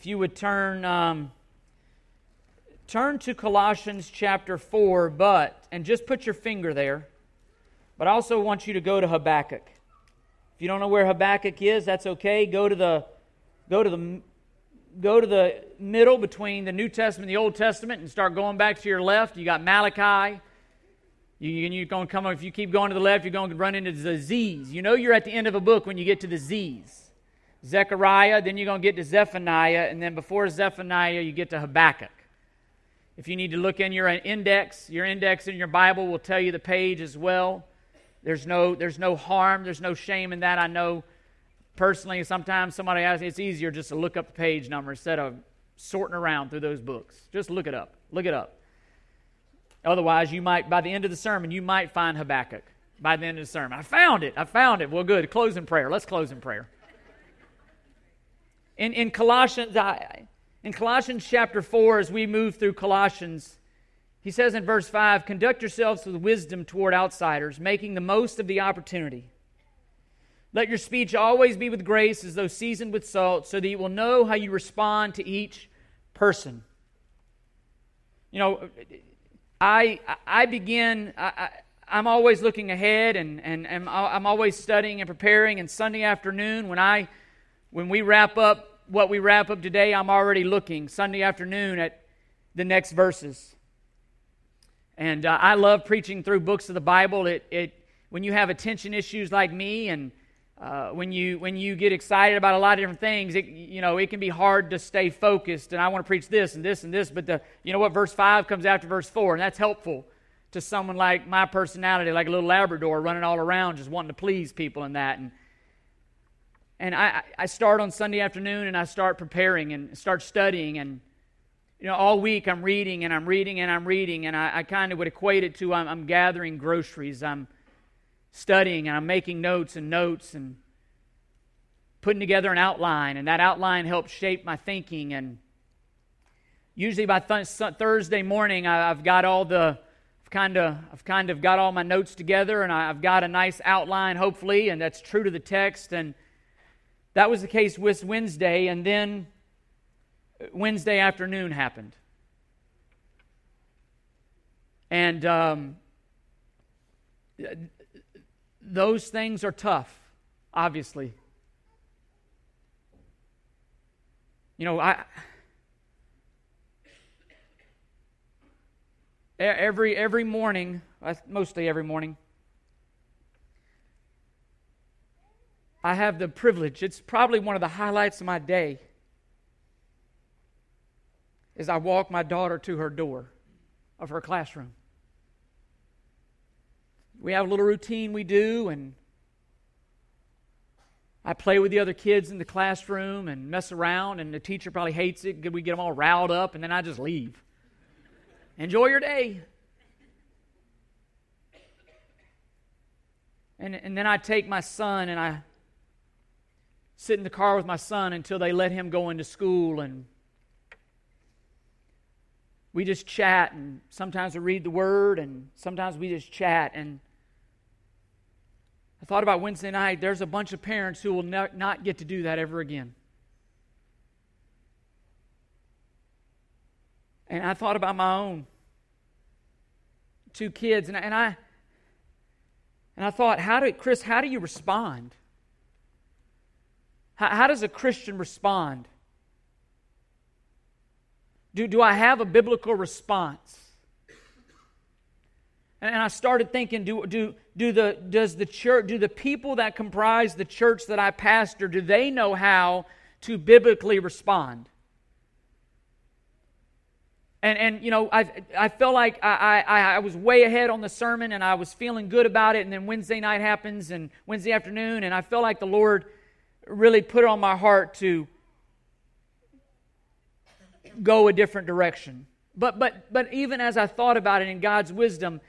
if you would turn um, turn to Colossians chapter 4, but, and just put your finger there, but I also want you to go to Habakkuk. If you don't know where Habakkuk is, that's okay. Go to the, go to the, go to the middle between the New Testament and the Old Testament and start going back to your left. You got Malachi. You, you're going to come, if you keep going to the left, you're going to run into the Z's. You know you're at the end of a book when you get to the Z's. Zechariah, then you're going to get to Zephaniah, and then before Zephaniah, you get to Habakkuk. If you need to look in your index, your index in your Bible will tell you the page as well. There's no, there's no harm, there's no shame in that. I know personally, sometimes somebody asks, it's easier just to look up the page number instead of sorting around through those books. Just look it up. Look it up. Otherwise, you might, by the end of the sermon, you might find Habakkuk by the end of the sermon. I found it. I found it. Well, good. Closing prayer. Let's close in prayer. In, in Colossians, in Colossians chapter 4, as we move through Colossians, he says in verse 5 Conduct yourselves with wisdom toward outsiders, making the most of the opportunity. Let your speech always be with grace, as though seasoned with salt, so that you will know how you respond to each person. You know, I, I begin, I, am always looking ahead and, and, and I'm always studying and preparing. And Sunday afternoon, when, I, when we wrap up what we wrap up today, I'm already looking Sunday afternoon at the next verses. And uh, I love preaching through books of the Bible. It, it, when you have attention issues like me, and uh, when, you, when you get excited about a lot of different things, it, you know, it can be hard to stay focused. And I want to preach this and this and this, but the, you know what? Verse 5 comes after verse 4, and that's helpful to someone like my personality, like a little Labrador running all around just wanting to please people and that. And and I, I start on Sunday afternoon and I start preparing and start studying. And, you know, all week I'm reading and I'm reading and I'm reading. And I, I kind of would equate it to I'm, I'm gathering groceries. I'm studying and I'm making notes and notes and putting together an outline. And that outline helps shape my thinking. And usually by th- Thursday morning, I, have got all the. Kind of, I've kind of got all my notes together and I've got a nice outline, hopefully, and that's true to the text. And that was the case with Wednesday, and then Wednesday afternoon happened. And um, those things are tough, obviously. You know, I. Every, every morning, mostly every morning, I have the privilege, it's probably one of the highlights of my day, is I walk my daughter to her door of her classroom. We have a little routine we do, and I play with the other kids in the classroom and mess around, and the teacher probably hates it. We get them all riled up, and then I just leave. Enjoy your day. And, and then I take my son and I sit in the car with my son until they let him go into school and we just chat and sometimes we read the word and sometimes we just chat and i thought about wednesday night there's a bunch of parents who will not get to do that ever again. And i thought about my own two kids and, and i and i thought how do chris how do you respond how, how does a Christian respond? Do, do I have a biblical response? And, I started thinking, do, do, do the, does the church, do the people that comprise the church that I pastor, do they know how to biblically respond? And, and you know, I, I felt like I, I, I was way ahead on the sermon and I was feeling good about it. And then Wednesday night happens and Wednesday afternoon, and I felt like the Lord really put on my heart to go a different direction. But, but, but even as I thought about it in God's wisdom,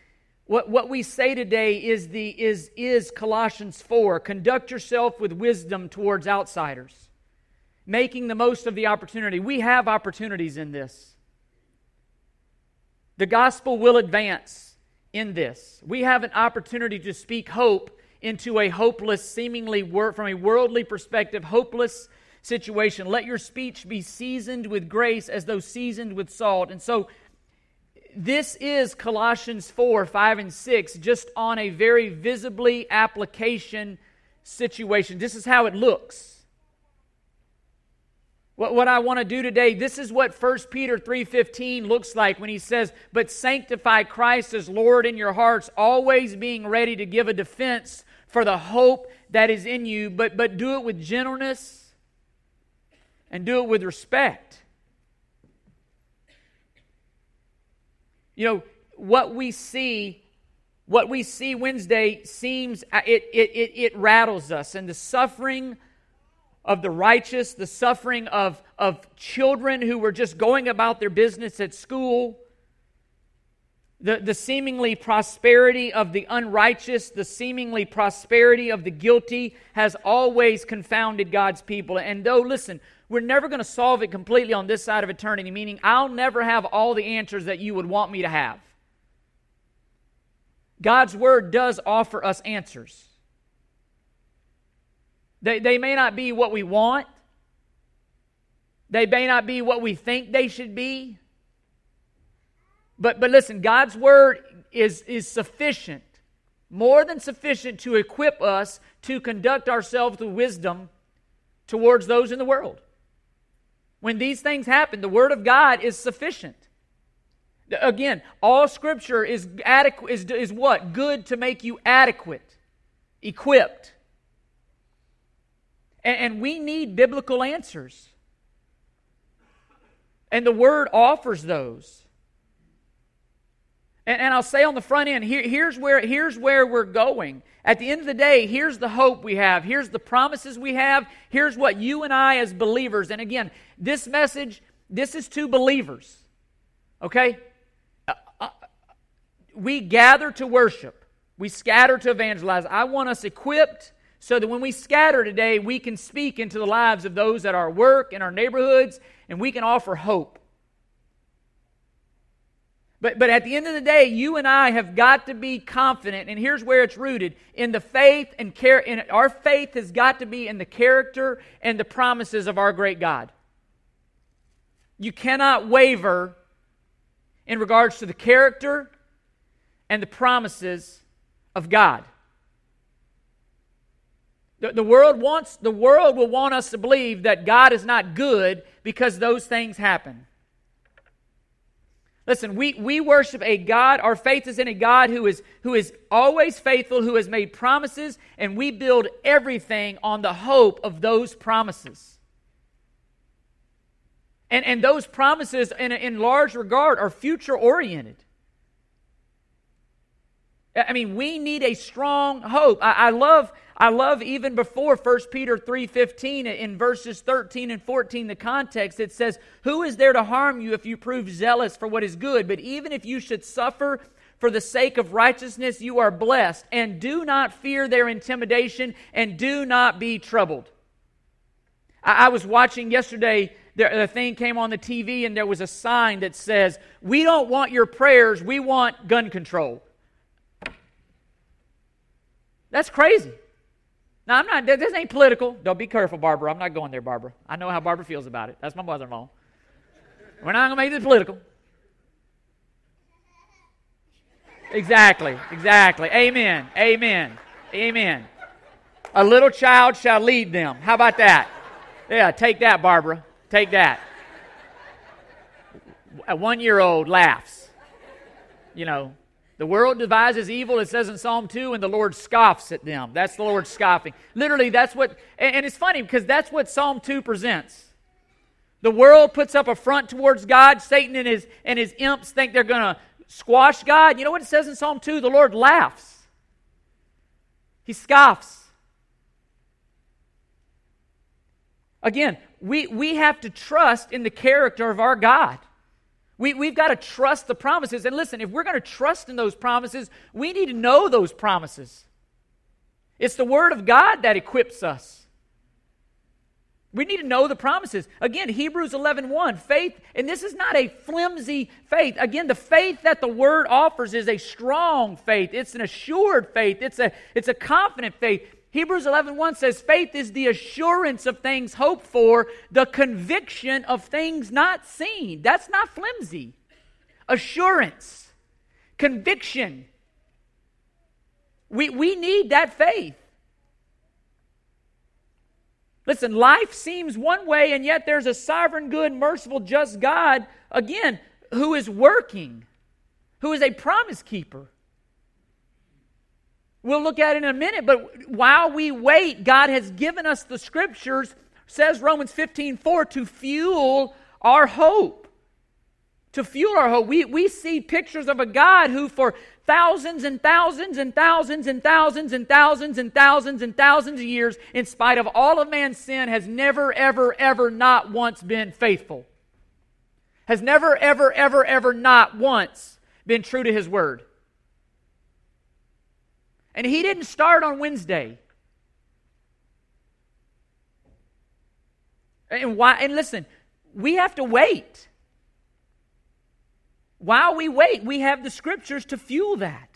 what, what we say today is, the, is, is Colossians 4 conduct yourself with wisdom towards outsiders, making the most of the opportunity. We have opportunities in this. The gospel will advance in this. We have an opportunity to speak hope into a hopeless, seemingly from a worldly perspective, hopeless situation. Let your speech be seasoned with grace as though seasoned with salt. And so, this is Colossians 4, 5, and 6, just on a very visibly application situation. This is how it looks. What, what I want to do today, this is what 1 Peter 3.15 looks like when he says, But sanctify Christ as Lord in your hearts, always being ready to give a defense for the hope that is in you, but, but do it with gentleness and do it with respect. You know, what we see, what we see Wednesday seems, uh, it, it, it, it rattles us. And the suffering of the righteous, the suffering of, of children who were just going about their business at school, the, the seemingly prosperity of the unrighteous, the seemingly prosperity of the guilty has always confounded God's people. And though, listen, we're never going to solve it completely on this side of eternity, meaning I'll never have all the answers that you would want me to have. God's Word does offer us answers. They, they may not be what we want, they may not be what we think they should be. But, but listen, God's word is, is sufficient, more than sufficient to equip us to conduct ourselves with wisdom towards those in the world. When these things happen, the word of God is sufficient. Again, all scripture is adequate is, is what? Good to make you adequate, equipped. And, and we need biblical answers. And the word offers those. And, and I'll say on the front end, here, here's, where, here's where we're going. At the end of the day, here's the hope we have. Here's the promises we have. Here's what you and I, as believers, and again, this message, this is to believers. Okay? Uh, uh, we gather to worship, we scatter to evangelize. I want us equipped so that when we scatter today, we can speak into the lives of those at our work, in our neighborhoods, and we can offer hope. But, but at the end of the day, you and I have got to be confident, and here's where it's rooted in the faith and care. In, our faith has got to be in the character and the promises of our great God. You cannot waver in regards to the character and the promises of God. The, the, world wants the world will want us to believe that God is not good because those things happen. Listen, we, we worship a God, our faith is in a God who is, who is always faithful, who has made promises, and we build everything on the hope of those promises. And, and those promises, in, in large regard, are future oriented. I mean, we need a strong hope. I, I love I love even before 1 Peter 3:15 in verses 13 and 14 the context it says, "Who is there to harm you if you prove zealous for what is good? But even if you should suffer for the sake of righteousness, you are blessed. And do not fear their intimidation, and do not be troubled." I, I was watching yesterday. The thing came on the TV, and there was a sign that says, "We don't want your prayers. We want gun control." That's crazy. Now, I'm not, this ain't political. Don't be careful, Barbara. I'm not going there, Barbara. I know how Barbara feels about it. That's my mother in law. We're not going to make this political. Exactly, exactly. Amen, amen, amen. A little child shall lead them. How about that? Yeah, take that, Barbara. Take that. A one year old laughs. You know, the world devises evil, it says in Psalm 2, and the Lord scoffs at them. That's the Lord scoffing. Literally, that's what, and it's funny because that's what Psalm 2 presents. The world puts up a front towards God. Satan and his, and his imps think they're going to squash God. You know what it says in Psalm 2? The Lord laughs, He scoffs. Again, we, we have to trust in the character of our God. We, we've got to trust the promises. And listen, if we're going to trust in those promises, we need to know those promises. It's the Word of God that equips us. We need to know the promises. Again, Hebrews 11 1, faith, and this is not a flimsy faith. Again, the faith that the Word offers is a strong faith. It's an assured faith. It's a, it's a confident faith. Hebrews 11 1 says, Faith is the assurance of things hoped for, the conviction of things not seen. That's not flimsy. Assurance, conviction. We, we need that faith. Listen, life seems one way, and yet there's a sovereign, good, merciful, just God, again, who is working, who is a promise keeper. We'll look at it in a minute, but while we wait, God has given us the scriptures, says Romans 15 4, to fuel our hope. To fuel our hope. We, we see pictures of a God who, for thousands and thousands and thousands and thousands and thousands and thousands and thousands of years, in spite of all of man's sin, has never, ever, ever not once been faithful. Has never, ever, ever, ever not once been true to his word. And he didn't start on Wednesday. And why and listen, we have to wait. While we wait, we have the scriptures to fuel that.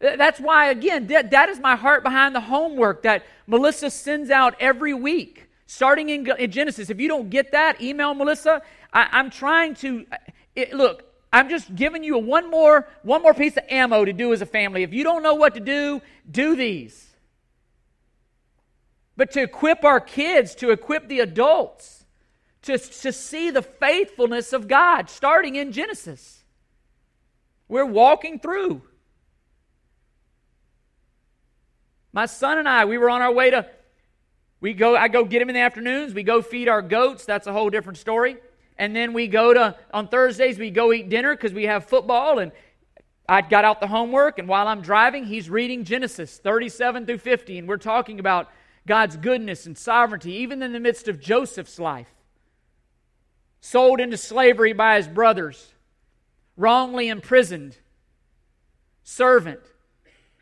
That's why, again, that, that is my heart behind the homework that Melissa sends out every week, starting in, in Genesis. If you don't get that, email Melissa. I, am trying to it, look. I'm just giving you a one more one more piece of ammo to do as a family. If you don't know what to do, do these. But to equip our kids, to equip the adults, to, to see the faithfulness of God, starting in Genesis. We're walking through. My son and I, we were on our way to, we go, I go get him in the afternoons, we go feed our goats. That's a whole different story and then we go to on Thursdays we go eat dinner because we have football and I got out the homework and while I'm driving he's reading Genesis 37 through 50 and we're talking about God's goodness and sovereignty even in the midst of Joseph's life. Sold into slavery by his brothers. Wrongly imprisoned. Servant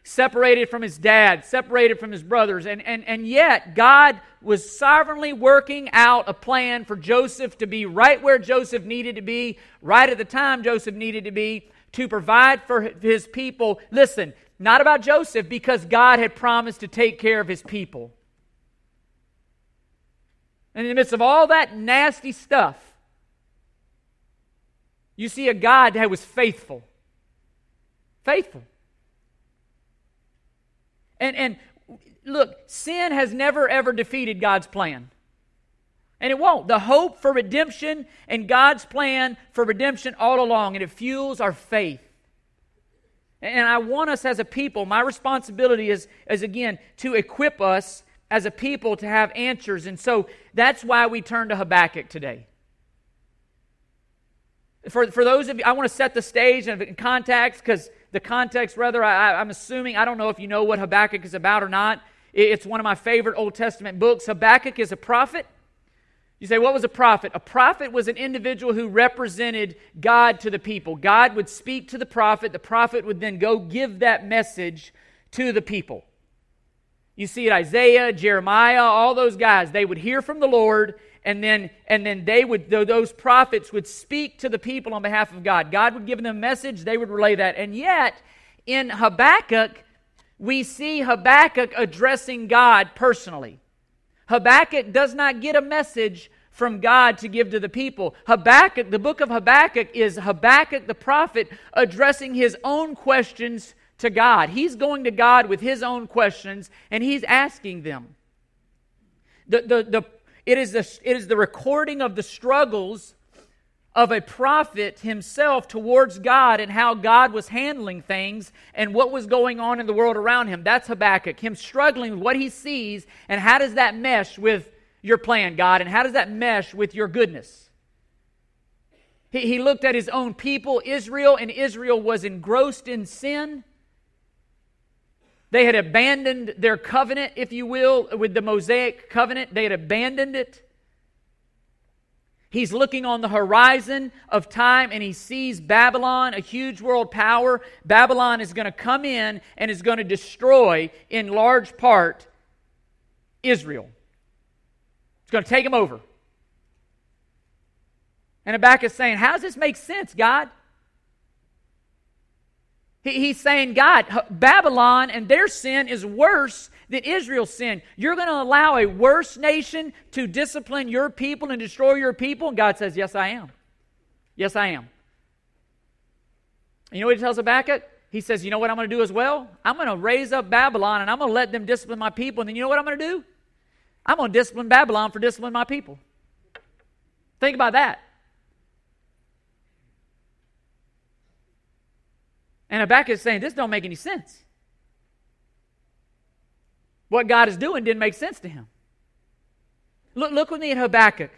separated from his dad, separated from his brothers. And, and, and yet, God was sovereignly working out a plan for Joseph to be right where Joseph needed to be, right at the time Joseph needed to be, to provide for his people. Listen, not about Joseph, because God had promised to take care of his people. And in the midst of all that nasty stuff, you see a God that was faithful. Faithful. And, and look, sin has never, ever defeated God's plan. And it won't. The hope for redemption and God's plan for redemption all along, and it fuels our faith. And I want us as a people, my responsibility is, is again, to equip us as a people to have answers. And so that's why we turn to Habakkuk today. For, for those of you, I want to set the stage and context because the context, rather, I, am assuming, I don't know if you know what Habakkuk is about or not. It's one of my favorite Old Testament books. Habakkuk is a prophet. You say, what was a prophet? A prophet was an individual who represented God to the people. God would speak to the prophet, the prophet would then go give that message to the people. You see it Isaiah, Jeremiah, all those guys, they would hear from the Lord and then and then they would those prophets would speak to the people on behalf of God. God would give them a message, they would relay that. And yet in Habakkuk we see Habakkuk addressing God personally. Habakkuk does not get a message from God to give to the people. Habakkuk, the book of Habakkuk is Habakkuk the prophet addressing his own questions to God. He's going to God with his own questions and he's asking them. The, the, the it is, the, it is the recording of the struggles of a prophet himself towards God and how God was handling things and what was going on in the world around him. That's Habakkuk, him struggling with what he sees and how does that mesh with your plan, God, and how does that mesh with your goodness? He, he looked at his own people, Israel, and Israel was engrossed in sin. They had abandoned their covenant, if you will, with the Mosaic covenant. They had abandoned it. He's looking on the horizon of time and he sees Babylon, a huge world power. Babylon is going to come in and is going to destroy, in large part, Israel. It's going to take them over. And Habakkuk is saying, How does this make sense, God? He's saying, God, Babylon and their sin is worse than Israel's sin. You're going to allow a worse nation to discipline your people and destroy your people? And God says, Yes, I am. Yes, I am. You know what he tells Habakkuk? He says, You know what I'm going to do as well? I'm going to raise up Babylon and I'm going to let them discipline my people. And then you know what I'm going to do? I'm going to discipline Babylon for disciplining my people. Think about that. And Habakkuk is saying, This don't make any sense. What God is doing didn't make sense to him. Look, look with me at Habakkuk.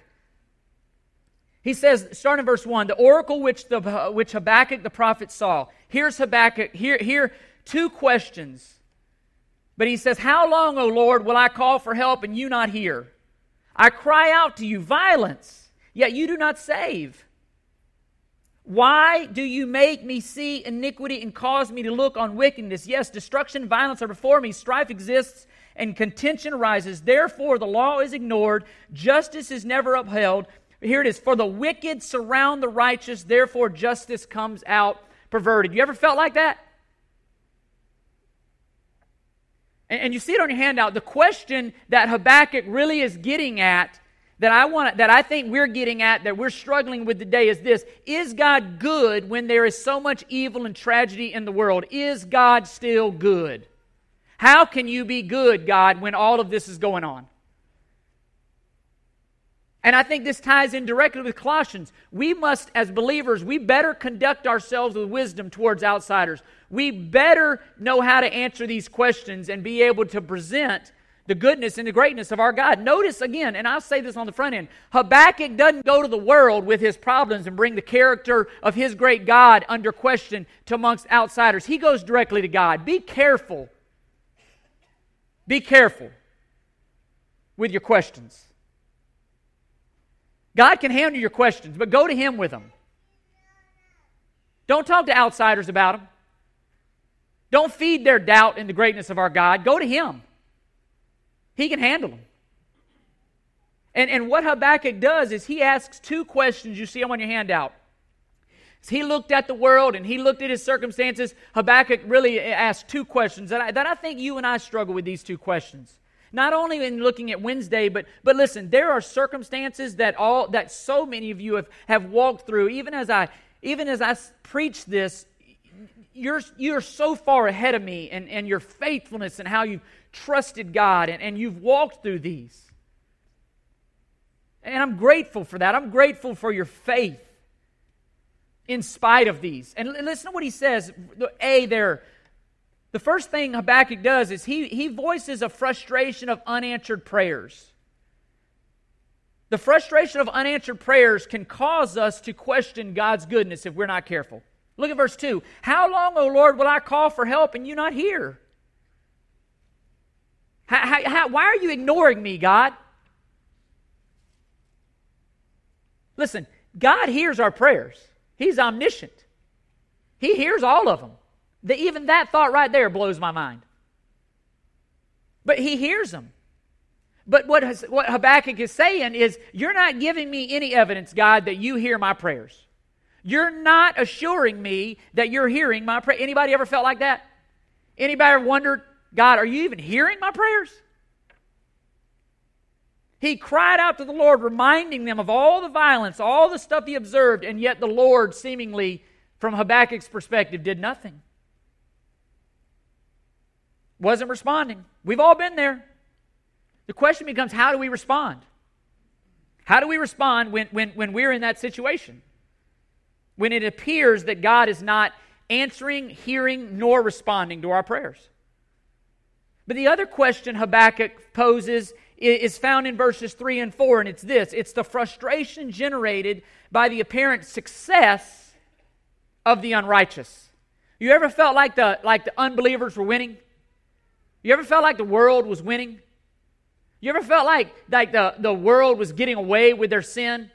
He says, starting in verse 1, the oracle which, the, which Habakkuk the prophet saw. Here's Habakkuk. Here, here, two questions. But he says, How long, O Lord, will I call for help and you not hear? I cry out to you, violence, yet you do not save. Why do you make me see iniquity and cause me to look on wickedness? Yes, destruction and violence are before me. Strife exists and contention arises. Therefore, the law is ignored. Justice is never upheld. Here it is. For the wicked surround the righteous. Therefore, justice comes out perverted. You ever felt like that? And, and you see it on your handout. The question that Habakkuk really is getting at that I want that I think we're getting at that we're struggling with today is this is God good when there is so much evil and tragedy in the world is God still good how can you be good God when all of this is going on and I think this ties in directly with Colossians. We must, as believers, we better conduct ourselves with wisdom towards outsiders. We better know how to answer these questions and be able to present the goodness and the greatness of our God. Notice again, and I'll say this on the front end Habakkuk doesn't go to the world with his problems and bring the character of his great God under question to amongst outsiders. He goes directly to God. Be careful. Be careful with your questions. God can handle your questions, but go to Him with them. Don't talk to outsiders about them. Don't feed their doubt in the greatness of our God. Go to Him. He can handle them. And, and what Habakkuk does is he asks two questions. You see them on your handout. As he looked at the world and he looked at his circumstances, Habakkuk really asked two questions that I, that I think you and I struggle with these two questions. Not only in looking at Wednesday, but, but listen, there are circumstances that all that so many of you have, have walked through. Even as I even as I preach this, you're, you're so far ahead of me and, and your faithfulness and how you've trusted God and, and you've walked through these. And I'm grateful for that. I'm grateful for your faith in spite of these. And listen to what he says. A, there. The first thing Habakkuk does is he, he voices a frustration of unanswered prayers. The frustration of unanswered prayers can cause us to question God's goodness if we're not careful. Look at verse 2. How long, O Lord, will I call for help and you not hear? How, how, how, why are you ignoring me, God? Listen, God hears our prayers. He's omniscient. He hears all of them. The, even that thought right there blows my mind. But He hears them. But what, what Habakkuk is saying is, You're not giving me any evidence, God, that you hear my prayers. You're not assuring me that you're hearing my prayer. Anybody ever felt like that? Anybody ever wondered, God, are you even hearing my prayers? He cried out to the Lord, reminding them of all the violence, all the stuff he observed, and yet the Lord, seemingly, from Habakkuk's perspective, did nothing. Wasn't responding. We've all been there. The question becomes how do we respond? How do we respond when, when, when we're in that situation? When it appears that God is not answering, hearing, nor responding to our prayers? But the other question Habakkuk poses is found in verses 3 and 4, and it's this it's the frustration generated by the apparent success of the unrighteous. You ever felt like the, like the unbelievers were winning? You ever felt like the world was winning? You ever felt like, like the, the world was getting away with their sin?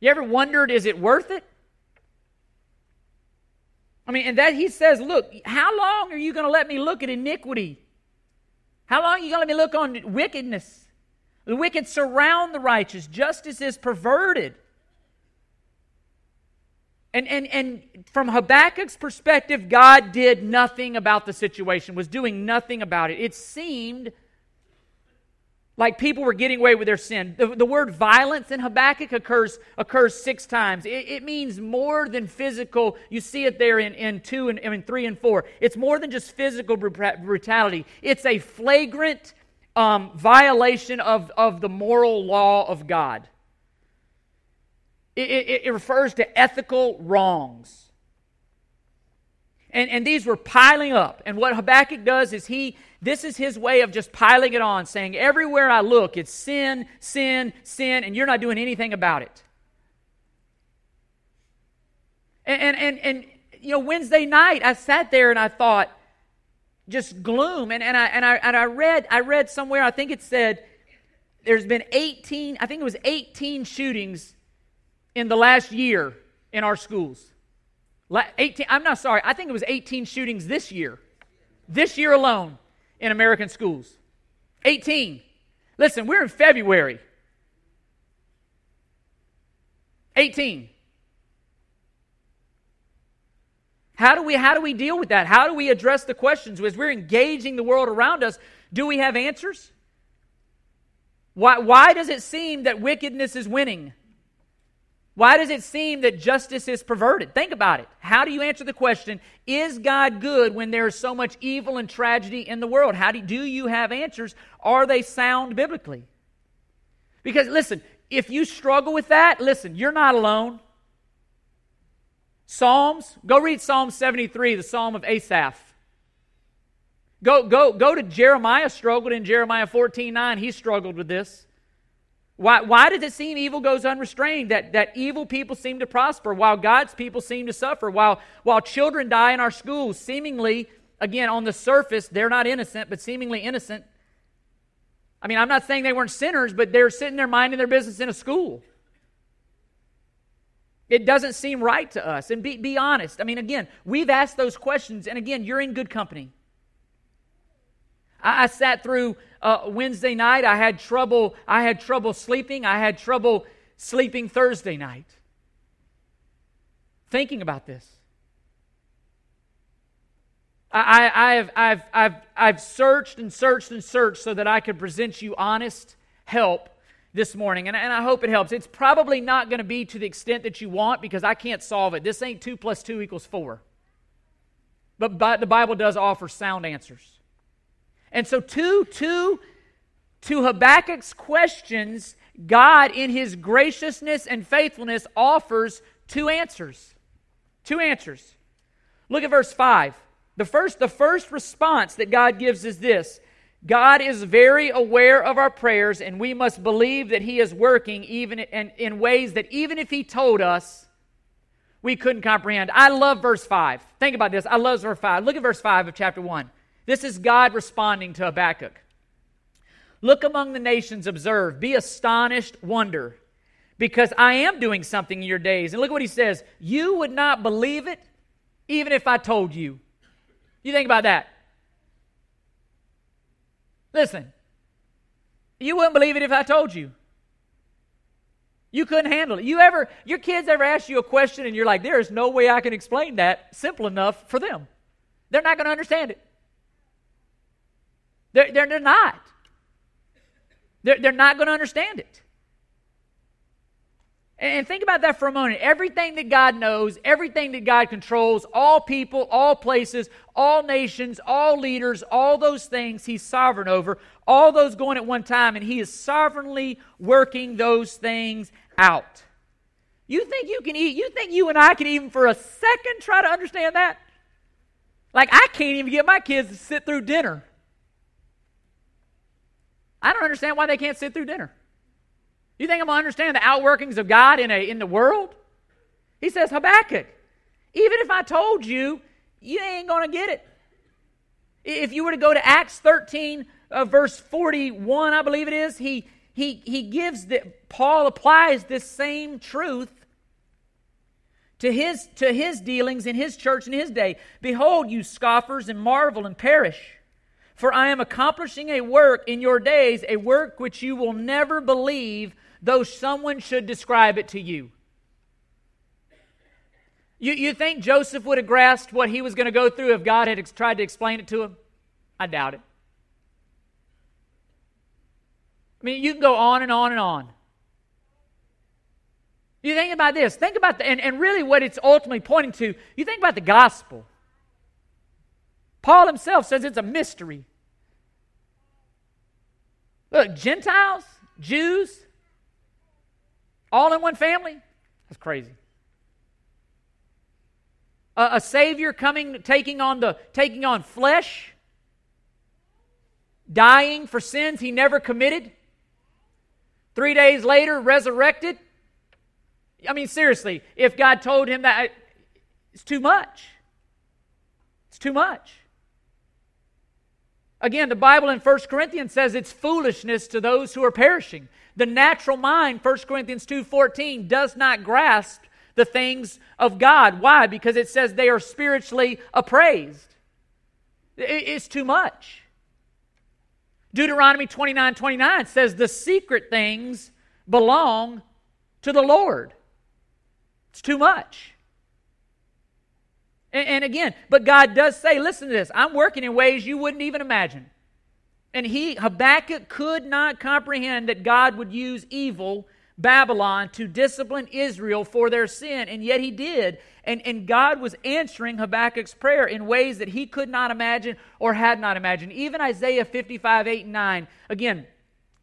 You ever wondered, is it worth it? I mean, and that he says, look, how long are you going to let me look at iniquity? How long are you going to let me look on wickedness? The wicked surround the righteous. Justice is perverted. And, and, and from Habakkuk's perspective, God did nothing about the situation, was doing nothing about it. It seemed like people were getting away with their sin. The, the word violence in Habakkuk occurs, occurs six times. It, it, means more than physical. You see it there in, in 2 and in 3 and 4. It's more than just physical brutality, it's a flagrant um, violation of, of the moral law of God. It, it, it refers to ethical wrongs. And, and these were piling up. And what Habakkuk does is he, this is his way of just piling it on, saying, Everywhere I look, it's sin, sin, sin, and you're not doing anything about it. And, and, and, you know, Wednesday night, I sat there and I thought, just gloom. And, and, I, and, I, and I, read, I read somewhere, I think it said, there's been 18, I think it was 18 shootings in the last year in our schools. 18, I'm not sorry, I think it was 18 shootings this year. This year alone in American schools. 18. Listen, we're in February. 18. How do we how do we deal with that? How do we address the questions as we're engaging the world around us? Do we have answers? Why, why does it seem that wickedness is winning? Why does it seem that justice is perverted? Think about it. How do you answer the question, is God good when there is so much evil and tragedy in the world? How do, do you have answers? Are they sound biblically? Because listen, if you struggle with that, listen, you're not alone. Psalms, go read Psalm 73, the Psalm of Asaph. Go, go, go to Jeremiah struggled in Jeremiah 14 9. He struggled with this. Why, why does it seem evil goes unrestrained? That, that evil people seem to prosper while God's people seem to suffer, while, while children die in our schools, seemingly, again, on the surface, they're not innocent, but seemingly innocent. I mean, I'm not saying they weren't sinners, but they're sitting there minding their business in a school. It doesn't seem right to us. And be, be honest. I mean, again, we've asked those questions, and again, you're in good company. I, I sat through uh, Wednesday night. I had trouble. I had trouble sleeping. I had trouble sleeping Thursday night. Thinking about this. I, I, have I've, I've, I've searched and searched and searched so that I could present you honest help this morning, and, and I hope it helps. It's probably not going to be to the extent that you want because I can't solve it. This ain't 2 plus 2 equals 4. But, but the Bible does offer sound answers. And so, to, to, to Habakkuk's questions, God, in his graciousness and faithfulness, offers two answers. Two answers. Look at verse 5. The first, the first response that God gives is this God is very aware of our prayers, and we must believe that He is working even in, in ways that even if He told us, we couldn't comprehend. I love verse 5. Think about this. I love verse 5. Look at verse 5 of chapter 1. This is God responding to Habakkuk. Look among the nations, observe, be astonished, wonder, because I am doing something in your days. And look what he says You would not believe it even if I told you. You think about that. Listen, you wouldn't believe it if I told you. You couldn't handle it. You ever, your kids ever ask you a question and you're like, there is no way I can explain that simple enough for them. They're not going to understand it. They're, they're, they're not. They're, they're not going to understand it. And think about that for a moment. Everything that God knows, everything that God controls, all people, all places, all nations, all leaders, all those things He's sovereign over, all those going at one time, and He is sovereignly working those things out. You think you can eat, you think you and I can even for a second try to understand that? Like, I can't even get my kids to sit through dinner. I don't understand why they can't sit through dinner. You think I'm going to understand the outworkings of God in, a, in the world? He says, Habakkuk, even if I told you, you ain't going to get it. If you were to go to Acts 13, uh, verse 41, I believe it is, he, he, he gives that Paul applies this same truth to his, to his dealings in his church in his day. Behold, you scoffers, and marvel and perish. For I am accomplishing a work in your days, a work which you will never believe, though someone should describe it to you. You, you think Joseph would have grasped what he was going to go through if God had ex- tried to explain it to him? I doubt it. I mean, you can go on and on and on. You think about this. Think about the, and, and really what it's ultimately pointing to. You think about the gospel. Paul himself says it's a mystery. Look, Gentiles, Jews, all in one family? That's crazy. A, a Savior coming, taking on, the, taking on flesh, dying for sins he never committed, three days later, resurrected. I mean, seriously, if God told him that, it's too much. It's too much. Again, the Bible in 1 Corinthians says it's foolishness to those who are perishing. The natural mind, 1 Corinthians 2:14, does not grasp the things of God. Why? Because it says they are spiritually appraised. It's too much. Deuteronomy 29 29 says the secret things belong to the Lord. It's too much. And, and, again, but God does say, listen to this, I'm working in ways you wouldn't even imagine. And he, Habakkuk, could not comprehend that God would use evil, Babylon, to discipline Israel for their sin, and yet he did. And, and God was answering Habakkuk's prayer in ways that he could not imagine or had not imagined. Even Isaiah 55, 8, and 9, again,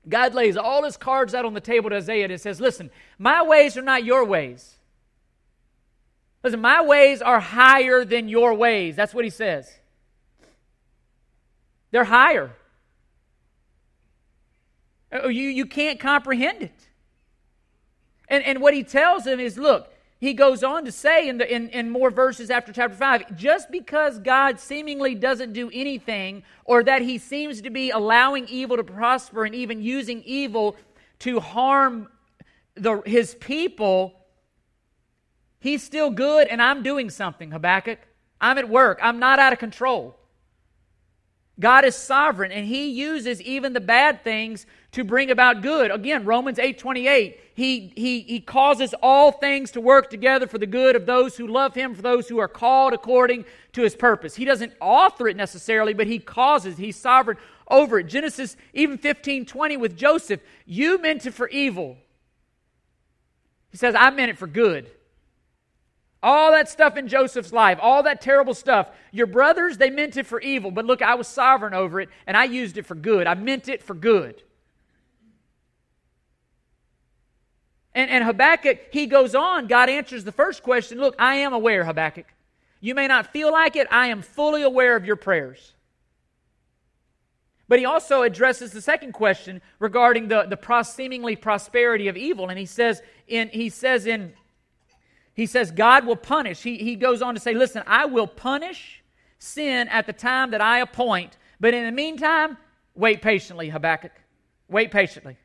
God lays all his cards out on the table to Isaiah and says, Listen, my ways are not your ways. Listen, my ways are higher than your ways. That's what he says. They're higher. Oh, you, you can't comprehend it. And, and what he tells him is look, he goes on to say in, the, in, in more verses after chapter 5 just because God seemingly doesn't do anything, or that he seems to be allowing evil to prosper and even using evil to harm the, his people, He's still good, and I'm doing something, Habakkuk. I'm at work. I'm not out of control. God is sovereign, and He uses even the bad things to bring about good. Again, Romans 8 28, he, he, he causes all things to work together for the good of those who love Him, for those who are called according to His purpose. He doesn't author it necessarily, but He causes, He's sovereign over it. Genesis even 15 20 with Joseph, you meant it for evil. He says, I meant it for good. All that stuff in Joseph's life, all that terrible stuff. Your brothers, they meant it for evil, but look, I was sovereign over it and I used it for good. I meant it for good. And, and Habakkuk, he goes on. God answers the first question Look, I am aware, Habakkuk. You may not feel like it, I am fully aware of your prayers. But he also addresses the second question regarding the, the seemingly prosperity of evil. And he says in, he says in he says God will punish. He, he goes on to say, Listen, I will punish sin at the time that I appoint. But in the meantime, wait patiently, Habakkuk. Wait patiently.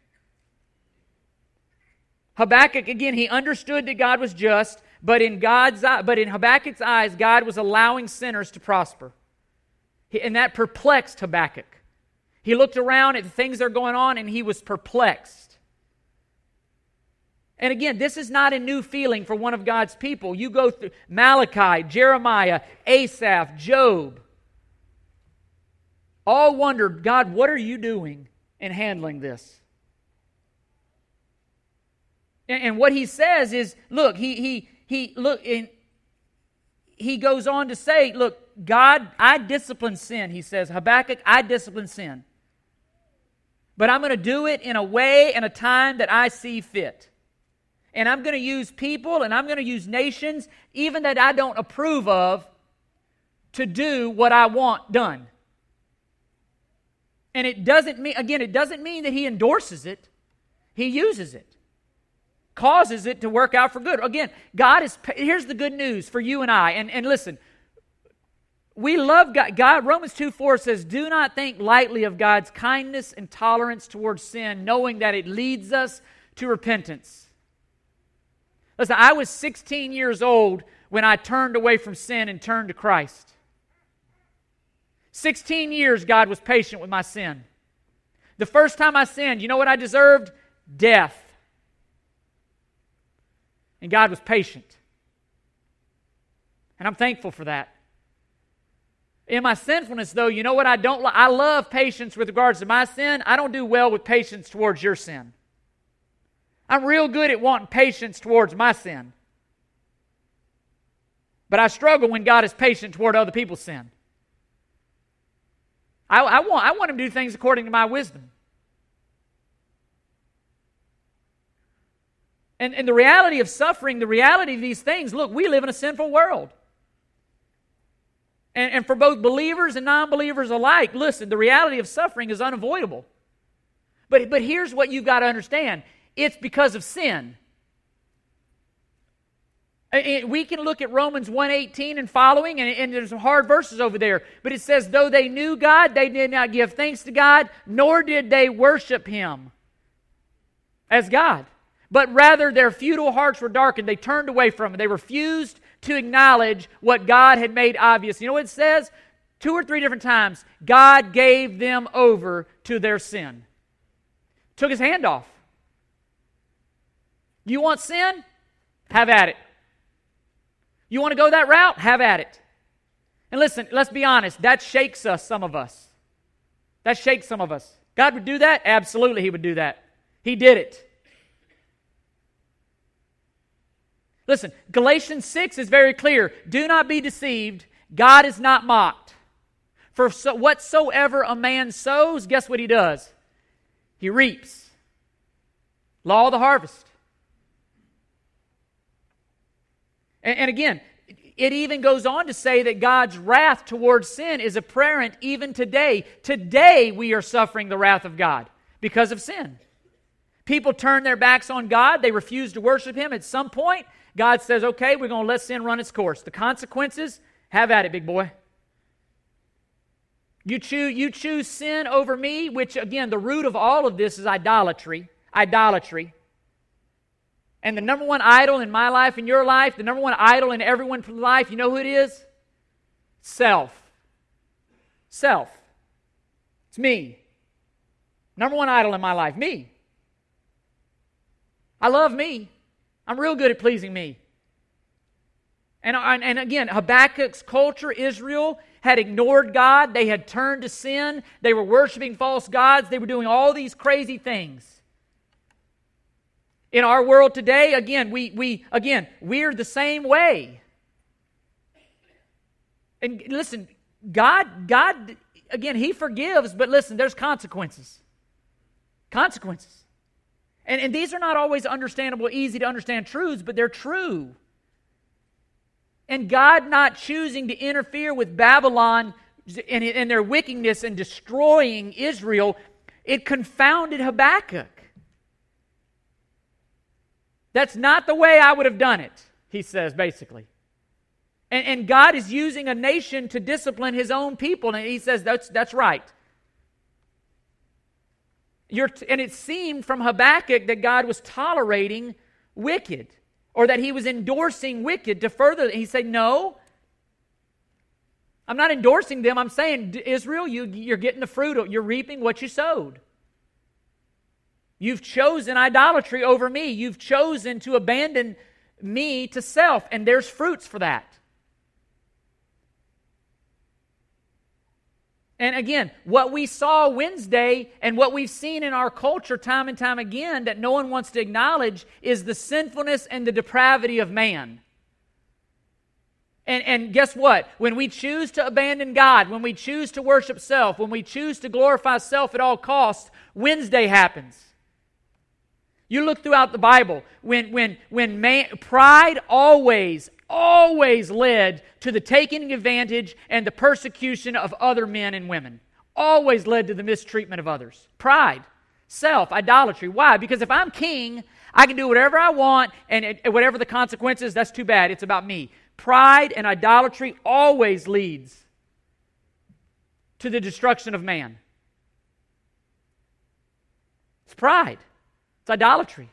Habakkuk, again, he understood that God was just, but in God's but in Habakkuk's eyes, God was allowing sinners to prosper. And that perplexed Habakkuk. He looked around at the things that are going on and he was perplexed. And again, this is not a new feeling for one of God's people. You go through Malachi, Jeremiah, Asaph, Job. All wondered, God, what are you doing in handling this? And, and what he says is, look, he he he look and he goes on to say, look, God, I discipline sin, he says. Habakkuk, I discipline sin. But I'm going to do it in a way and a time that I see fit. And I'm going to use people and I'm going to use nations, even that I don't approve of, to do what I want done. And it doesn't mean, again, it doesn't mean that he endorses it, he uses it, causes it to work out for good. Again, God is, here's the good news for you and I. And, and listen, we love God. God. Romans 2 4 says, Do not think lightly of God's kindness and tolerance towards sin, knowing that it leads us to repentance. Listen, I was 16 years old when I turned away from sin and turned to Christ. 16 years, God was patient with my sin. The first time I sinned, you know what I deserved? Death. And God was patient. And I'm thankful for that. In my sinfulness, though, you know what I don't I love patience with regards to my sin. I don't do well with patience towards your sin. I'm real good at wanting patience towards my sin. But I struggle when God is patient toward other people's sin. I, I, want, I want him to do things according to my wisdom. And, and the reality of suffering, the reality of these things, look, we live in a sinful world. And, and for both believers and non believers alike, listen, the reality of suffering is unavoidable. But, but here's what you've got to understand it's because of sin. We can look at Romans 1:18 and following, and, and there's some hard verses over there. But it says, though they knew God, they did not give thanks to God, nor did they worship Him as God but rather their futile hearts were darkened. They turned away from it. They refused to acknowledge what God had made obvious. You know what it says? Two or three different times, God gave them over to their sin. Took his hand off. You want sin? Have at it. You want to go that route? Have at it. And listen, let's be honest, that shakes us, some of us. That shakes some of us. God would do that? Absolutely, He would do that. He did it. Listen, Galatians 6 is very clear. Do not be deceived. God is not mocked. For so, whatsoever a man sows, guess what he does? He reaps. Law of the harvest. And, and again, it even goes on to say that God's wrath towards sin is apparent even today. Today, we are suffering the wrath of God because of sin. People turn their backs on God, they refuse to worship Him. At some point, God says, okay, we're going to let sin run its course. The consequences, have at it, big boy. You choose, you choose sin over me, which, again, the root of all of this is idolatry. Idolatry. And the number one idol in my life, in your life, the number one idol in everyone's life, you know who it is? Self. Self. It's me. Number one idol in my life, me. I love me. I'm real good at pleasing me. And, uh, and again, Habakkuk's culture, Israel, had ignored God. They had turned to sin. They were worshiping false gods. They were doing all these crazy things. In our world today, again, we, we again, we're the same way. And listen, God, God, again, He forgives, but listen, there's consequences. Consequences. And, and these are not always understandable, easy to understand truths, but they're true. And God not choosing to interfere with Babylon and, and their wickedness and destroying Israel, it confounded Habakkuk. That's not the way I would have done it, he says, basically. And, and, God is using a nation to discipline his own people. And he says, that's, that's right. You're, and it seemed from Habakkuk that God was tolerating wicked or that he was endorsing wicked to further. He said, No, I'm not endorsing them. I'm saying, Israel, you, you're getting the fruit, you're reaping what you sowed. You've chosen idolatry over me. You've chosen to abandon me to self, and there's fruits for that. And again, what we saw Wednesday and what we've seen in our culture time and time again that no one wants to acknowledge is the sinfulness and the depravity of man. And, and guess what? When we choose to abandon God, when we choose to worship self, when we choose to glorify self at all costs, Wednesday happens. You look throughout the Bible, when, when, when man, pride always, always led to the taking advantage and the persecution of other men and women. Always led to the mistreatment of others. Pride, self, idolatry. Why? Because if I'm king, I can do whatever I want, and it, whatever the consequences, that's too bad. It's about me. Pride and idolatry always leads to the destruction of man. It's pride, it's idolatry,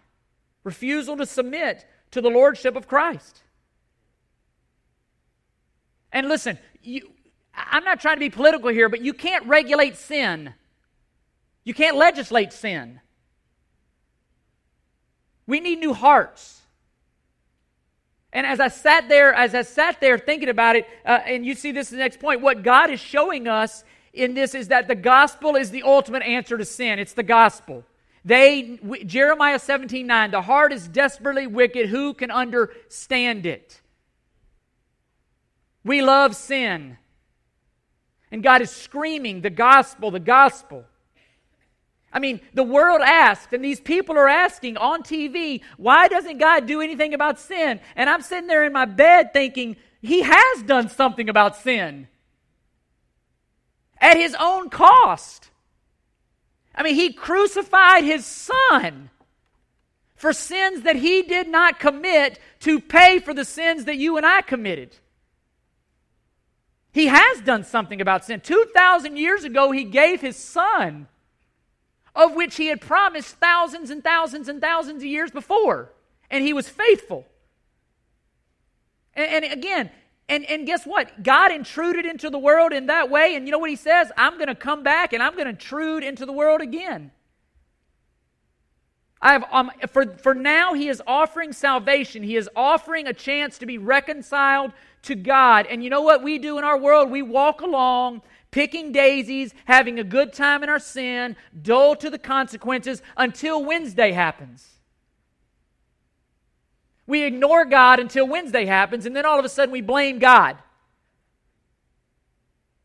refusal to submit to the lordship of Christ. And listen, you, I'm not trying to be political here, but you can't regulate sin. You can't legislate sin. We need new hearts. And as I sat there, as I sat there thinking about it, uh, and you see this is the next point, what God is showing us in this is that the gospel is the ultimate answer to sin. It's the gospel. They, Jeremiah 17 9, the heart is desperately wicked. Who can understand it? We love sin. And God is screaming the gospel, the gospel. I mean, the world asked, and these people are asking on TV, why doesn't God do anything about sin? And I'm sitting there in my bed thinking, He has done something about sin at His own cost. I mean, He crucified His Son for sins that He did not commit to pay for the sins that you and I committed. He has done something about sin. 2,000 years ago, He gave His Son of which he had promised thousands and thousands and thousands of years before. And he was faithful. And, and, again, and, and guess what? God intruded into the world in that way. And you know what he says? I'm going to come back and I'm going to intrude into the world again. I have, um, for, for now, he is offering salvation. He is offering a chance to be reconciled to God. And you know what we do in our world? We walk along picking daisies, having a good time in our sin, dull to the consequences until Wednesday happens. We ignore God until Wednesday happens, and then all of a sudden we blame God.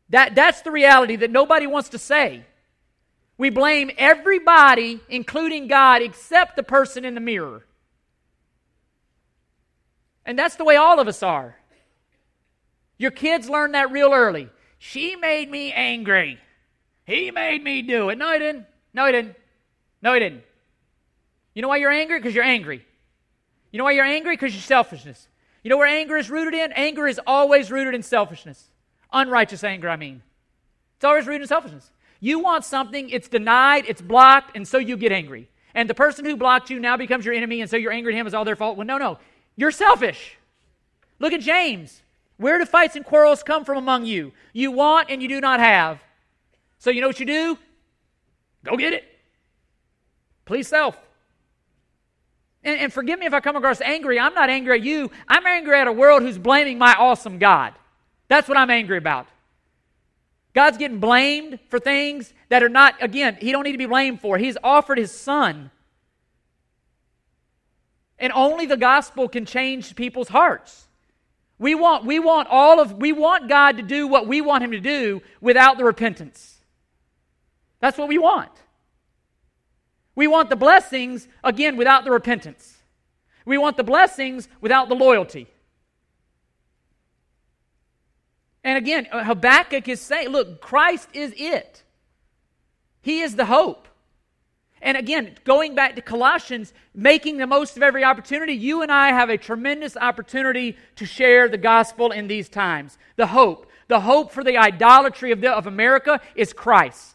That, that's the reality that nobody wants to say. We blame everybody, including God, except the person in the mirror. And that's the way all of us are. Your kids learn that real early. She made me angry. He made me do it. No, he didn't. No, he didn't. No, he didn't. You know why you're angry? Because you're angry. You know why you're angry? Because you're selfishness. You know where anger is rooted in? Anger is always rooted in selfishness. Unrighteous anger, I mean. It's always rooted in selfishness. You want something, it's denied, it's blocked, and so you get angry. And the person who blocked you now becomes your enemy, and so you're angry at him, it's all their fault. Well, no, no. You're selfish. Look at James. Where do fights and quarrels come from among you? You want and you do not have. So you know what you do? Go get it. Please self. And, and, forgive me if I come across angry. I'm not angry at you. I'm angry at a world who's blaming my awesome God. That's what I'm angry about. God's getting blamed for things that are not, again, he don't need to be blamed for. He's offered his son. And only the gospel can change people's hearts. We want, we want all of, we want God to do what we want Him to do without the repentance. That's what we want. We want the blessings, again, without the repentance. We want the blessings without the loyalty. And again, Habakkuk is saying, look, Christ is it. He is the hope. And again, going back to Colossians, making the most of every opportunity, you and I have a tremendous opportunity to share the gospel in these times. The hope. The hope for the idolatry of, the, of America is Christ.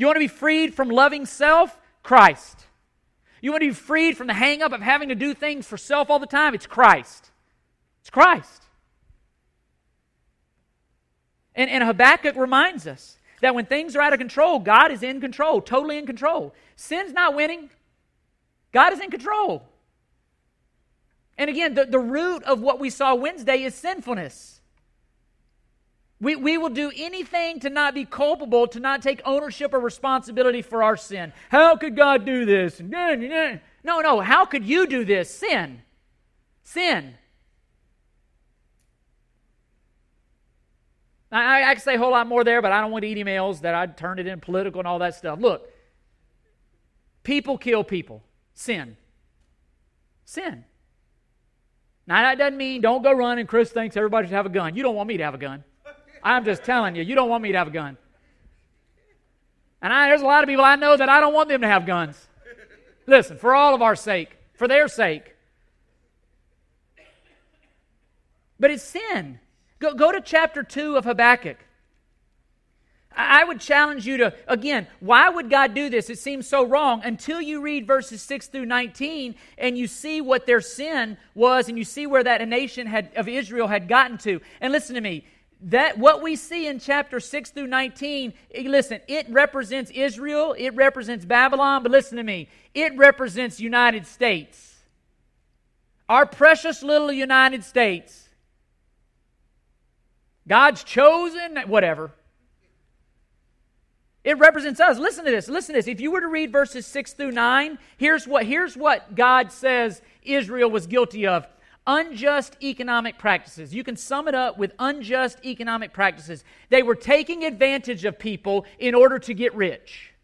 You want to be freed from loving self? Christ. You want to be freed from the hang up of having to do things for self all the time? It's Christ. It's Christ. And, and Habakkuk reminds us that when things are out of control, God is in control, totally in control. Sin's not winning, God is in control. And again, the, the root of what we saw Wednesday is sinfulness. We, we will do anything to not be culpable, to not take ownership or responsibility for our sin. How could God do this? No, no. How could you do this? Sin. Sin. I, I could say a whole lot more there, but I don't want to eat emails that I turned it in political and all that stuff. Look, people kill people. Sin. Sin. Now, that doesn't mean don't go run and Chris thinks everybody should have a gun. You don't want me to have a gun. I'm just telling you, you don't want me to have a gun. And I, there's a lot of people I know that I don't want them to have guns. Listen, for all of our sake, for their sake. But it's sin. Go, go to chapter 2 of Habakkuk. I would challenge you to, again, why would God do this? It seems so wrong until you read verses 6 through 19 and you see what their sin was and you see where that nation had, of Israel had gotten to. And listen to me, that what we see in chapter 6 through 19, eh, listen, it represents Israel, it represents Babylon, but listen to me, it represents United States. our precious little United States, God's chosen, whatever. It represents us. Listen to this. Listen to this. If you were to read verses 6 through 9, here's what, here's what God says Israel was guilty of unjust economic practices. You can sum it up with unjust economic practices. They were taking advantage of people in order to get rich.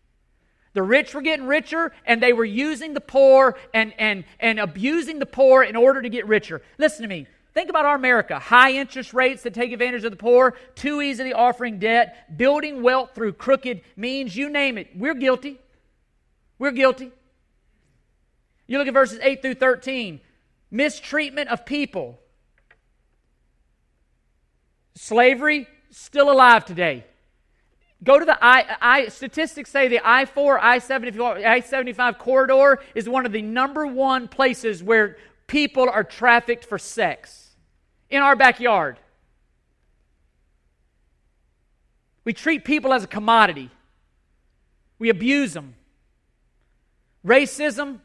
The rich were getting richer, and they were using the poor and, and, and abusing the poor in order to get richer. Listen to me. Think about our America high interest rates that take advantage of the poor, too easily offering debt, building wealth through crooked means, you name it. We're guilty. We're guilty. You look at verses 8 through 13 mistreatment of people. Slavery, still alive today. Go to the I, I statistics say the I 4, I 75 corridor is one of the number one places where people are trafficked for sex in our backyard. We treat people as a commodity, we abuse them. Racism,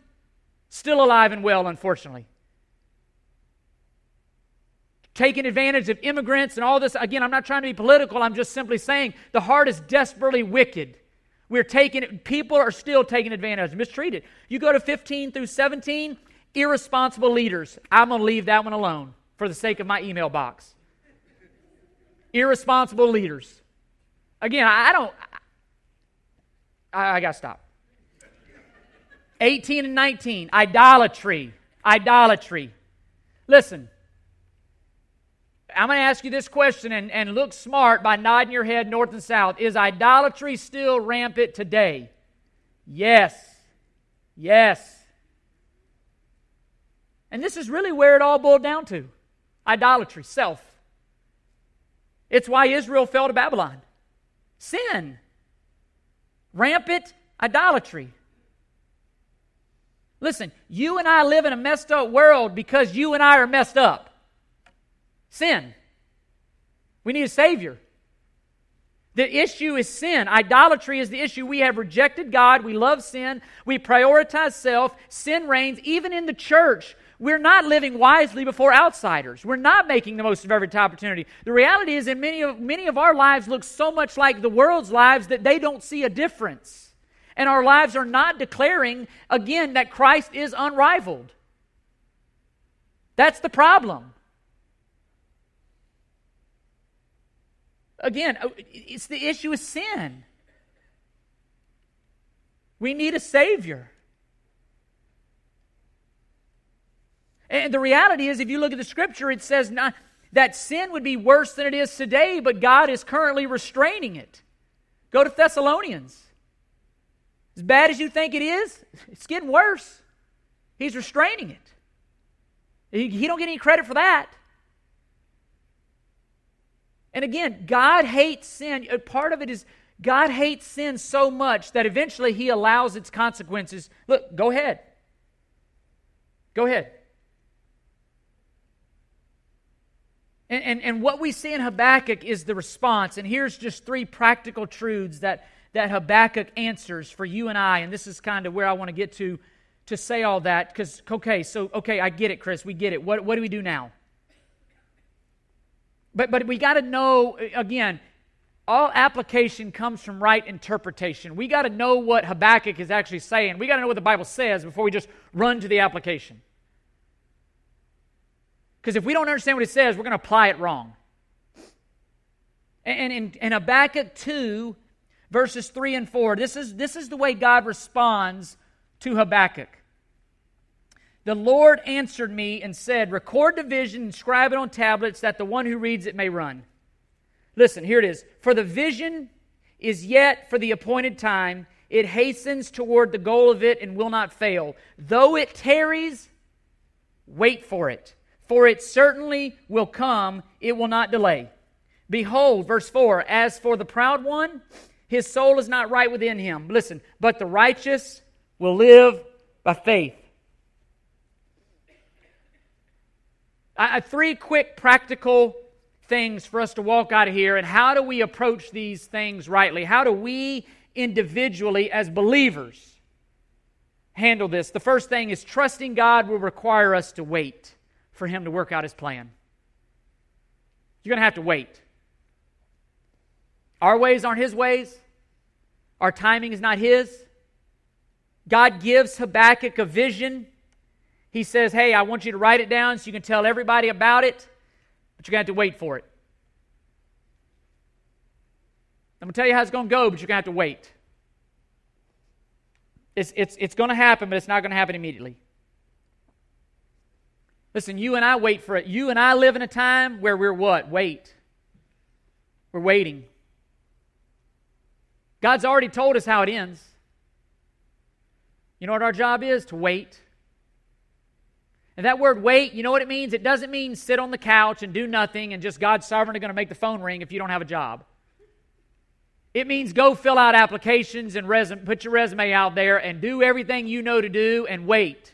still alive and well, unfortunately. Taking advantage of immigrants and all this. Again, I'm not trying to be political. I'm just simply saying the heart is desperately wicked. We're taking it, people are still taking advantage, mistreated. You go to 15 through 17, irresponsible leaders. I'm going to leave that one alone for the sake of my email box. Irresponsible leaders. Again, I don't, I, I got to stop. 18 and 19, idolatry. Idolatry. Listen, I'm going to ask you this question and, and look smart by nodding your head north and south. Is idolatry still rampant today? Yes. Yes. And this is really where it all boiled down to. Idolatry, self. It's why Israel fell to Babylon. Sin. Rampant idolatry. Listen, you and I live in a messed up world because you and I are messed up. Sin. We need a Savior. The issue is sin. Idolatry is the issue. We have rejected God. We love sin. We prioritize self. Sin reigns even in the church we're not living wisely before outsiders. We're not making the most of every opportunity. The reality is, in many of, many of our lives look so much like the world's lives that they don't see a difference. And our lives are not declaring, again, that Christ is unrivaled. That's the problem. Again, uh, it's the issue of sin. We need a Savior. And the reality is, if you look at the scripture, it says not, that sin would be worse than it is today, but God is currently restraining it. Go to Thessalonians. As bad as you think it is, it's getting worse. He's restraining it. He, he don't get any credit for that. And again, God hates sin. Part of it is God hates sin so much that eventually He allows its consequences. Look, go ahead. Go ahead. And, and, and what we see in Habakkuk is the response. And here's just three practical truths that, that Habakkuk answers for you and I. And this is kind of where I want to get to to say all that. Because, okay, so, okay, I get it, Chris. We get it. What, what do we do now? But, but we got to know, again, all application comes from right interpretation. We got to know what Habakkuk is actually saying. We got to know what the Bible says before we just run to the application. Because if we don't understand what it says, we're going to apply it wrong. And in, in Habakkuk 2, verses 3 and 4, this is, this is the way God responds to Habakkuk. The Lord answered me and said, Record the vision and scribe it on tablets that the one who reads it may run. Listen, here it is. For the vision is yet for the appointed time, it hastens toward the goal of it and will not fail. Though it tarries, wait for it for it certainly will come, it will not delay. Behold, verse 4 As for the proud one, his soul is not right within him. Listen, but the righteous will live by faith. Three quick practical things for us to walk out of here. And how do we approach these things rightly? How do we individually, as believers, handle this. The first thing is trusting God will require us to wait for Him to work out His plan. You're going to have to wait. Our ways aren't His ways, our timing is not His. God gives Habakkuk a vision. He says, Hey, I want you to write it down so you can tell everybody about it, but you're going to have to wait for it. I'm going to tell you how it's going to go, but you're going to have to wait. It's, it's, it's going to happen, but it's not going to happen immediately. Listen, you and I wait for it. You and I live in a time where we're what? Wait. We're waiting. God's already told us how it ends. You know what our job is? To wait. And that word wait, you know what it means? It doesn't mean sit on the couch and do nothing and just God's sovereignly going to make the phone ring if you don't have a job. It means go fill out applications and put your resume out there and do everything you know to do and wait.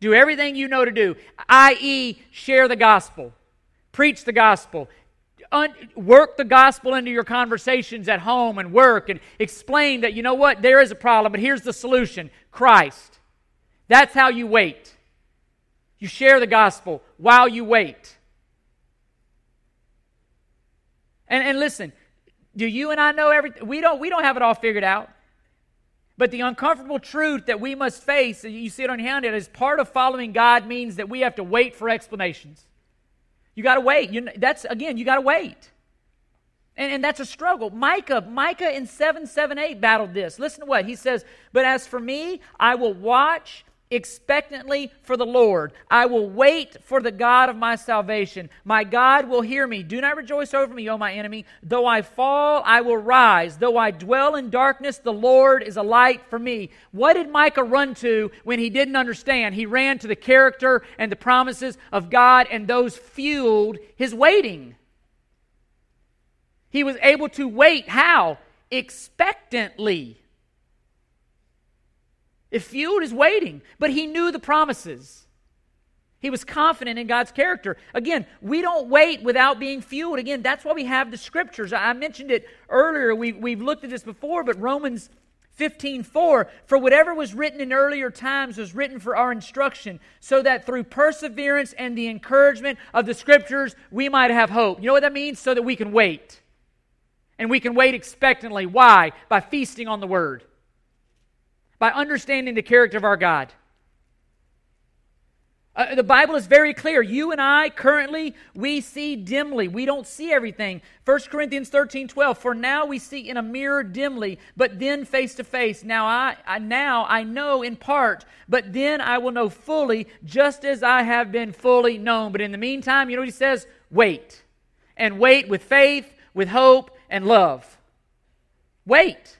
Do everything you know to do, i.e., share the gospel, preach the gospel, un- work the gospel into your conversations at home and work, and explain that, you know what, there is a problem, but here's the solution Christ. That's how you wait. You share the gospel while you wait. And, and listen, do you and I know everything? We don't, we don't have it all figured out. But the uncomfortable truth that we must face, you see it on your hand, as part of following God means that we have to wait for explanations. You got to wait. You, that's again, you got to wait. And, and, that's a struggle. Micah, Micah in 778 battled this. Listen to what he says. But as for me, I will watch expectantly for the Lord. I will wait for the God of my salvation. My God will hear me. Do not rejoice over me, O my enemy. Though I fall, I will rise. Though I dwell in darkness, the Lord is a light for me. What did Micah run to when he didn't understand? He ran to the character and the promises of God, and those fueled his waiting. He was able to wait. How? Expectantly. It fueled is waiting, but he knew the promises. He was confident in God's character. Again, we don't wait without being fueled. Again, that's why we have the scriptures. I mentioned it earlier. We've, we've looked at this before, but Romans 15 4 For whatever was written in earlier times was written for our instruction, so that through perseverance and the encouragement of the scriptures we might have hope. You know what that means? So that we can wait. And we can wait expectantly. Why? By feasting on the word by understanding the character of our God. Uh, the Bible is very clear. You and I currently we see dimly. We don't see everything. 1 Corinthians 13, 12. For now we see in a mirror dimly, but then face to face. Now I, I now I know in part, but then I will know fully, just as I have been fully known. But in the meantime, you know what he says? Wait. And wait with faith, with hope, and love. Wait.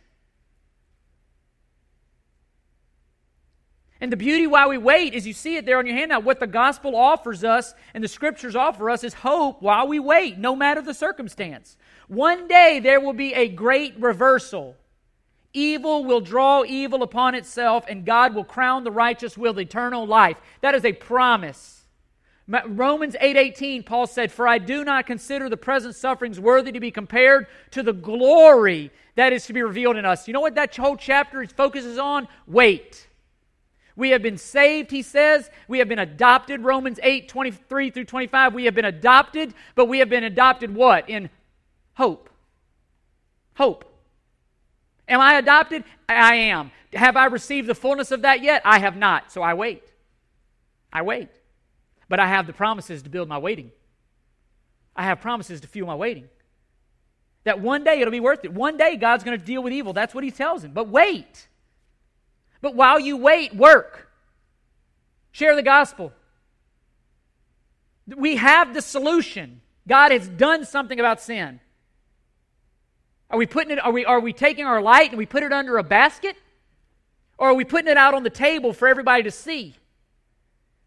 And the beauty while we wait is you see it there on your handout. What the gospel offers us and the scriptures offer us is hope while we wait, no matter the circumstance. One day there will be a great reversal. Evil will draw evil upon itself, and God will crown the righteous with eternal life. That is a promise. Romans 8:18 Paul said, "For I do not consider the present sufferings worthy to be compared to the glory that is to be revealed in us." You know what that whole chapter focuses on? Wait. We have been saved, he says. We have been adopted. Romans 8, 23 through 25. We have been adopted, but we have been adopted what? In hope. Hope. Am I adopted? I am. Have I received the fullness of that yet? I have not. So I wait. I wait. But I have the promises to build my waiting. I have promises to fuel my waiting. That one day it'll be worth it. One day God's going to deal with evil. That's what he tells him. But wait. But while you wait, work. Share the gospel. We have the solution. God has done something about sin. Are we putting it, are we, are we taking our light and we put it under a basket? Or are we putting it out on the table for everybody to see?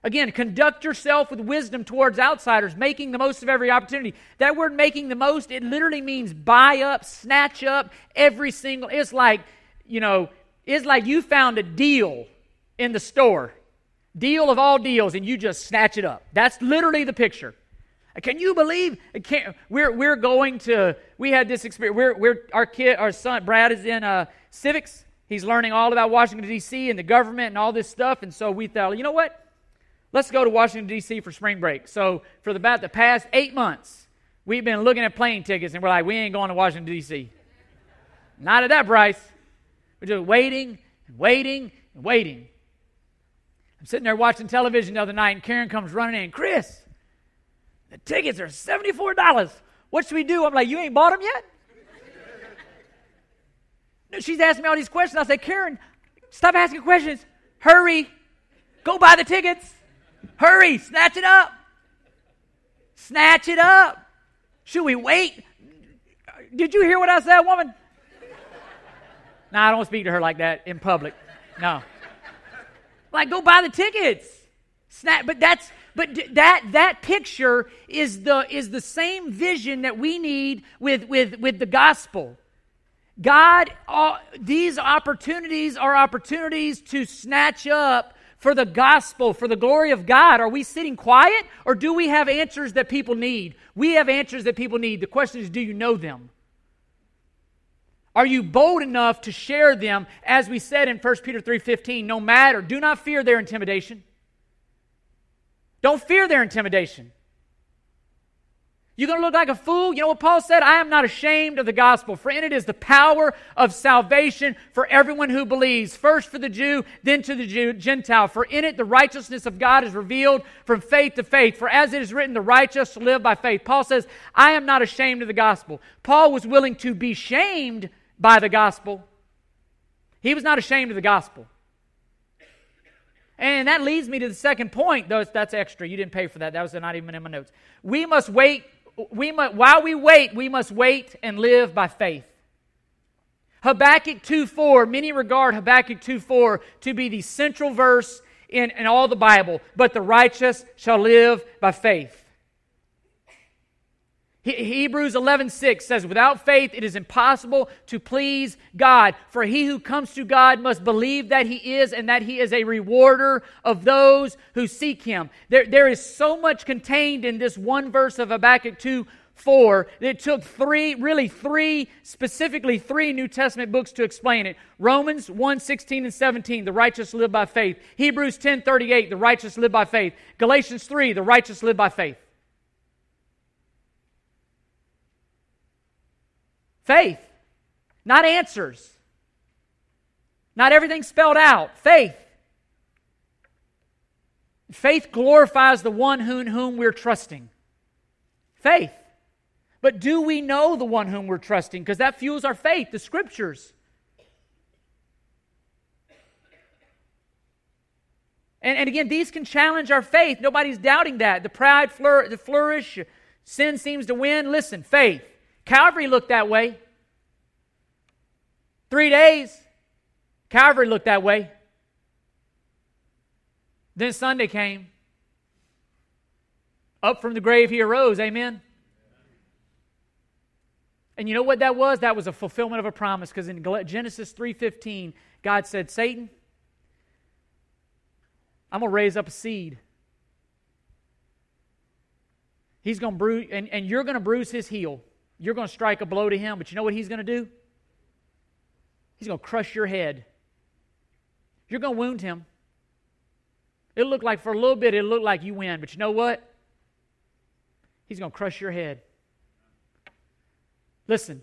Again, conduct yourself with wisdom towards outsiders, making the most of every opportunity. That word making the most, it literally means buy up, snatch up every single. It's like, you know, it's like you found a deal in the store, deal of all deals, and you just snatch it up. That's literally the picture. Can you believe? Can, we're, we're going to, we had this experience. We're, we're, our kid, our son, Brad is in uh, civics, He's learning all about Washington, D.C. and the government and all this stuff. And so we thought, you know what? Let's go to Washington, D.C. for spring break. So for the, about the past eight months, we've been looking at plane tickets and we're like, we ain't going to Washington, D.C. Not at that price. We're just waiting and waiting and waiting. I'm sitting there watching television the other night and Karen comes running in. Chris, the tickets are $74. What should we do? I'm like, you ain't bought them yet? She's asking me all these questions. I said, Karen, stop asking questions. Hurry. Go buy the tickets. Hurry. Snatch it up. Snatch it up. Should we wait? Did you hear what I said, woman? No, I don't speak to her like that in public. No. Like, go buy the tickets. Snap, but that's but that that picture is the is the same vision that we need with with with the gospel. God, uh, these opportunities are opportunities to snatch up for the gospel, for the glory of God. Are we sitting quiet or do we have answers that people need? We have answers that people need. The question is, do you know them? Are you bold enough to share them as we said in 1 Peter 3:15, no matter, do not fear their intimidation. Don't fear their intimidation. You're going to look like a fool? You know what Paul said? I am not ashamed of the gospel, for in it is the power of salvation for everyone who believes, first for the Jew, then to the Jew, Gentile. For in it the righteousness of God is revealed from faith to faith. For as it is written, the righteous live by faith. Paul says, I am not ashamed of the gospel. Paul was willing to be shamed by the gospel. He was not ashamed of the gospel. And that leads me to the second point, though that's extra. You didn't pay for that. That was not even in my notes. We must wait we must, while we wait, we must wait and live by faith. Habakkuk 2:4, many regard Habakkuk 2:4 to be the central verse in, in all the Bible, but the righteous shall live by faith. Hebrews 11:6 says without faith it is impossible to please God. For he who comes to God must believe that he is and that he is a rewarder of those who seek him. There, there is so much contained in this one verse of Habakkuk 2 4 it took three really three specifically three new testament books to explain it. Romans 1 16 and 17 the righteous live by faith. Hebrews 10 38 the righteous live by faith. Galatians 3 the righteous live by faith Faith, not answers. Not everything spelled out. Faith. Faith glorifies the one in whom we're trusting. Faith. But do we know the one whom we're trusting? Because that fuels our faith, the scriptures. And, and again, these can challenge our faith. Nobody's doubting that. The pride flour- the flourish, sin seems to win. Listen, faith. Calvary looked that way. Three days, Calvary looked that way. Then Sunday came. Up from the grave he arose. Amen. And you know what that was? That was a fulfillment of a promise because in Genesis 3:15, God said, "Satan, I'm going to raise up a seed. He's going to bruise and, and you're going to bruise his heel." You're going to strike a blow to him, but you know what he's going to do? He's going to crush your head. You're going to wound him. It looked like for a little bit, it looked like you win, but you know what? He's going to crush your head. Listen,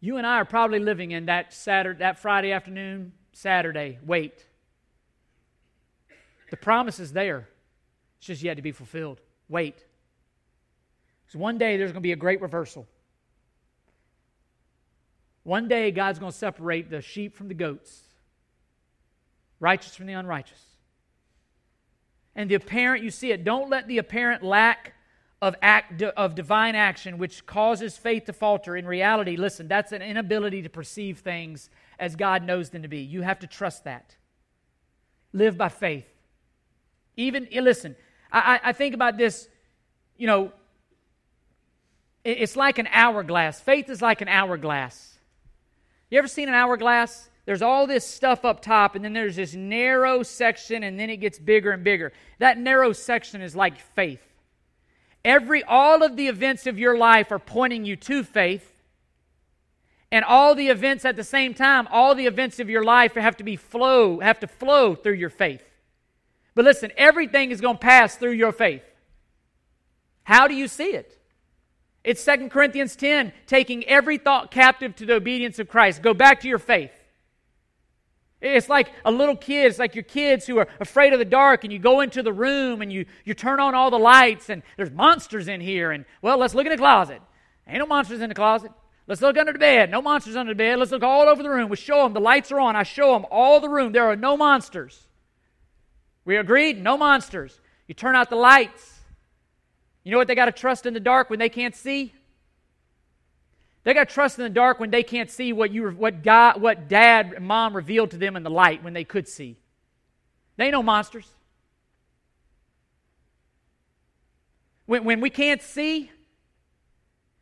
you and I are probably living in that Saturday, that Friday afternoon, Saturday. Wait. The promise is there. It's just yet to be fulfilled. Wait. So one day there's going to be a great reversal. One day God's going to separate the sheep from the goats, righteous from the unrighteous. And the apparent, you see it, don't let the apparent lack of, act, of divine action, which causes faith to falter, in reality, listen, that's an inability to perceive things as God knows them to be. You have to trust that. Live by faith. Even, listen, I, I think about this, you know, it's like an hourglass. Faith is like an hourglass. You ever seen an hourglass? There's all this stuff up top, and then there's this narrow section, and then it gets bigger and bigger. That narrow section is like faith. Every all of the events of your life are pointing you to faith. and all the events at the same time, all the events of your life have to be flow, have to flow through your faith. But listen, everything is going to pass through your faith. How do you see it? It's 2 Corinthians 10, taking every thought captive to the obedience of Christ. Go back to your faith. It's like a little kid. It's like your kids who are afraid of the dark, and you go into the room and you, you turn on all the lights, and there's monsters in here. And, well, let's look in the closet. Ain't no monsters in the closet. Let's look under the bed. No monsters under the bed. Let's look all over the room. We show them the lights are on. I show them all the room. There are no monsters. We agreed? No monsters. You turn out the lights. You know what they got to trust in the dark when they can't see? They got to trust in the dark when they can't see what you what God what dad and mom revealed to them in the light when they could see. They ain't no monsters. When, when we can't see,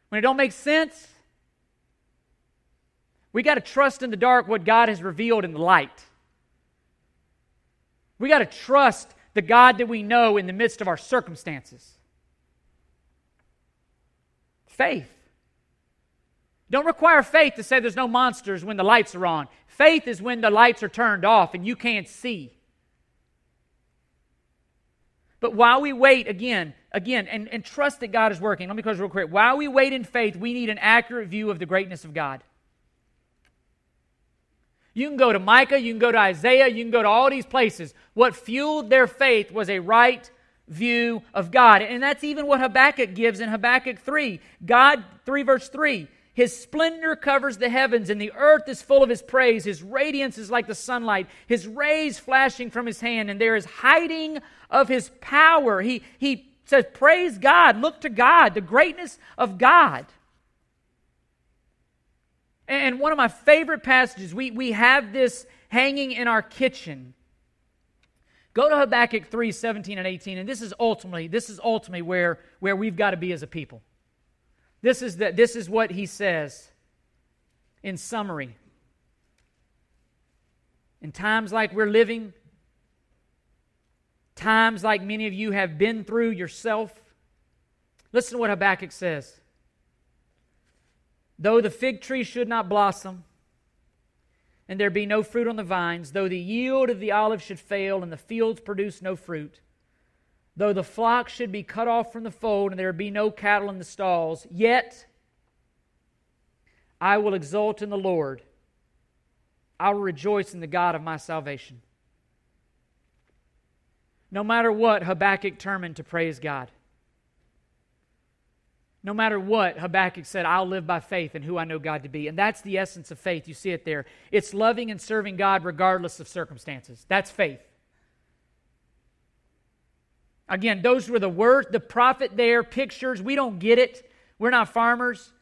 when it don't make sense, we got to trust in the dark what God has revealed in the light. We got to trust the God that we know in the midst of our circumstances. Faith. Don't require faith to say there's no monsters when the lights are on. Faith is when the lights are turned off and you can't see. But while we wait, again, again, and, and trust that God is working, let me close real quick. While we wait in faith, we need an accurate view of the greatness of God. You can go to Micah, you can go to Isaiah, you can go to all these places. What fueled their faith was a right view of God. And that's even what Habakkuk gives in Habakkuk 3. God, 3 verse 3. His splendor covers the heavens, and the earth is full of his praise. His radiance is like the sunlight, his rays flashing from his hand, and there is hiding of his power. He, he says, Praise God, look to God, the greatness of God. And one of my favorite passages, we, we have this hanging in our kitchen. Go to Habakkuk 3, 17 and 18, and this is ultimately, this is ultimately where, where we've got to be as a people. This is, the, this is what he says in summary. In times like we're living, times like many of you have been through yourself, listen to what Habakkuk says. Though the fig tree should not blossom, and there be no fruit on the vines, though the yield of the olive should fail, and the fields produce no fruit, Though the flock should be cut off from the fold and there be no cattle in the stalls, yet I will exult in the Lord. I will rejoice in the God of my salvation. No matter what, Habakkuk determined to praise God. No matter what, Habakkuk said, I'll live by faith in who I know God to be. And that's the essence of faith. You see it there. It's loving and serving God regardless of circumstances. That's faith. Again, those were the words, the prophet there, pictures. We don't get it. We're not farmers.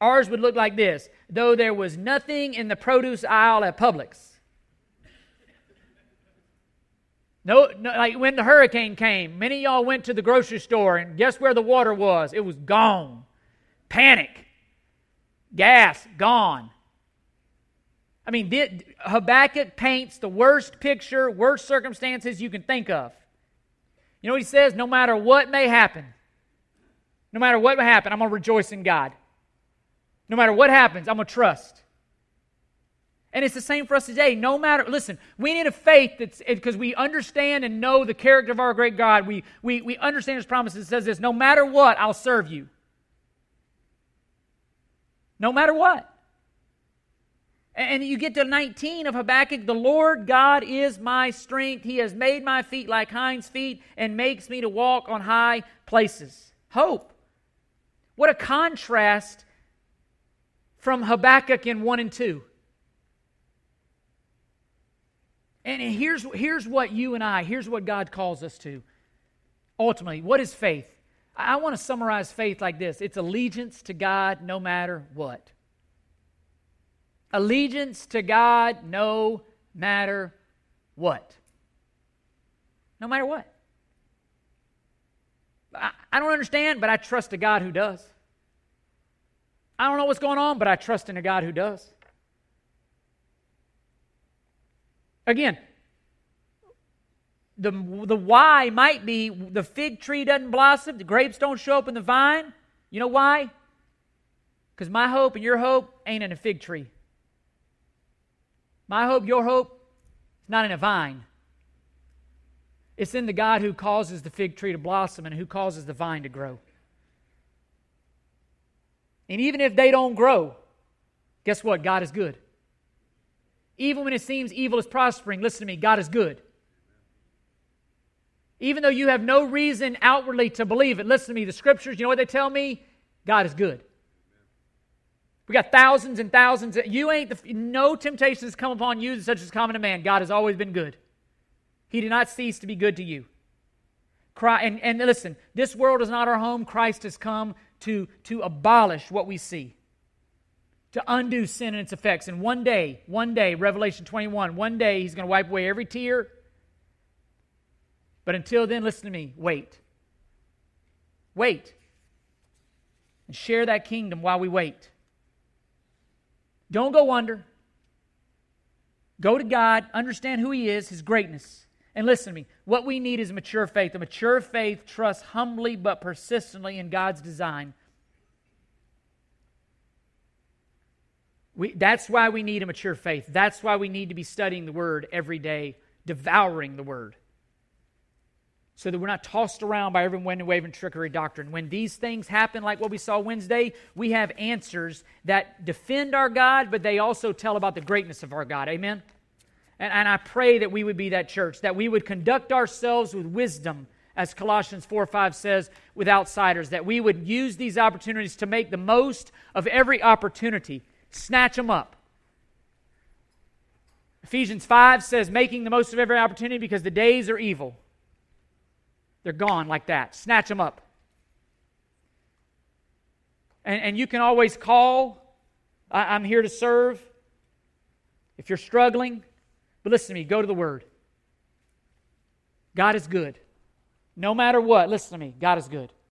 Ours would look like this though there was nothing in the produce aisle at Publix. No, no, like when the hurricane came, many y'all went to the grocery store and guess where the water was? It was gone. Panic. Gas, gone. I mean, Habakkuk paints the worst picture, worst circumstances you can think of. You know what he says? No matter what may happen, no matter what may happen, I'm going to rejoice in God. No matter what happens, I'm going to trust. And it's the same for us today. No matter, listen, we need a faith that's because we understand and know the character of our great God. We, we, we understand his promises. It says this no matter what, I'll serve you. No matter what. And you get to 19 of Habakkuk the Lord God is my strength. He has made my feet like hinds' feet and makes me to walk on high places. Hope. What a contrast from Habakkuk in 1 and 2. And here's, here's what you and I, here's what God calls us to. Ultimately, what is faith? I want to summarize faith like this it's allegiance to God no matter what allegiance to God no matter what. No matter what. I, I don't understand, but I trust a God who does. I don't know what's going on, but I trust in a God who does. Again, the, the why might be the fig tree doesn't blossom, the grapes don't show up in the vine. You know why? Because my hope and your hope ain't in a fig tree. My hope, your hope, is not in a vine. It's in the God who causes the fig tree to blossom and who causes the vine to grow. And even if they don't grow, guess what? God is good. Even when it seems evil is prospering, listen to me, God is good. Even though you have no reason outwardly to believe it, listen to me, the scriptures, you know what they tell me? God is good. We got thousands and thousands. Of, you ain't the, no temptation has come upon you such as common to man. God has always been good. He did not cease to be good to you. Christ, and, and listen, this world is not our home. Christ has come to, to abolish what we see, to undo sin and its effects. And one day, one day, Revelation 21, one day he's going to wipe away every tear. But until then, listen to me wait. Wait. And share that kingdom while we wait. Don't go under. Go to God, understand who He is, His greatness. And listen to me. What we need is mature faith. A mature faith trusts humbly but persistently in God's design. We, that's why we need a mature faith. That's why we need to be studying the Word every day, devouring the Word so that we're not tossed around by every wind and wave and trickery doctrine. When these things happen, like what we saw Wednesday, we have answers that defend our God, but they also tell about the greatness of our God. Amen? And, and I pray that we would be that church, that we would conduct ourselves with wisdom, as Colossians 4 5 says, with outsiders, that we would use these opportunities to make the most of every opportunity, snatch them up. Ephesians 5 says, making the most of every opportunity because the days are evil. They're gone like that. Snatch them up. And, and you can always call. I, I'm here to serve. If you're struggling, but listen to me, go to the Word. God is good. No matter what, listen to me, God is good.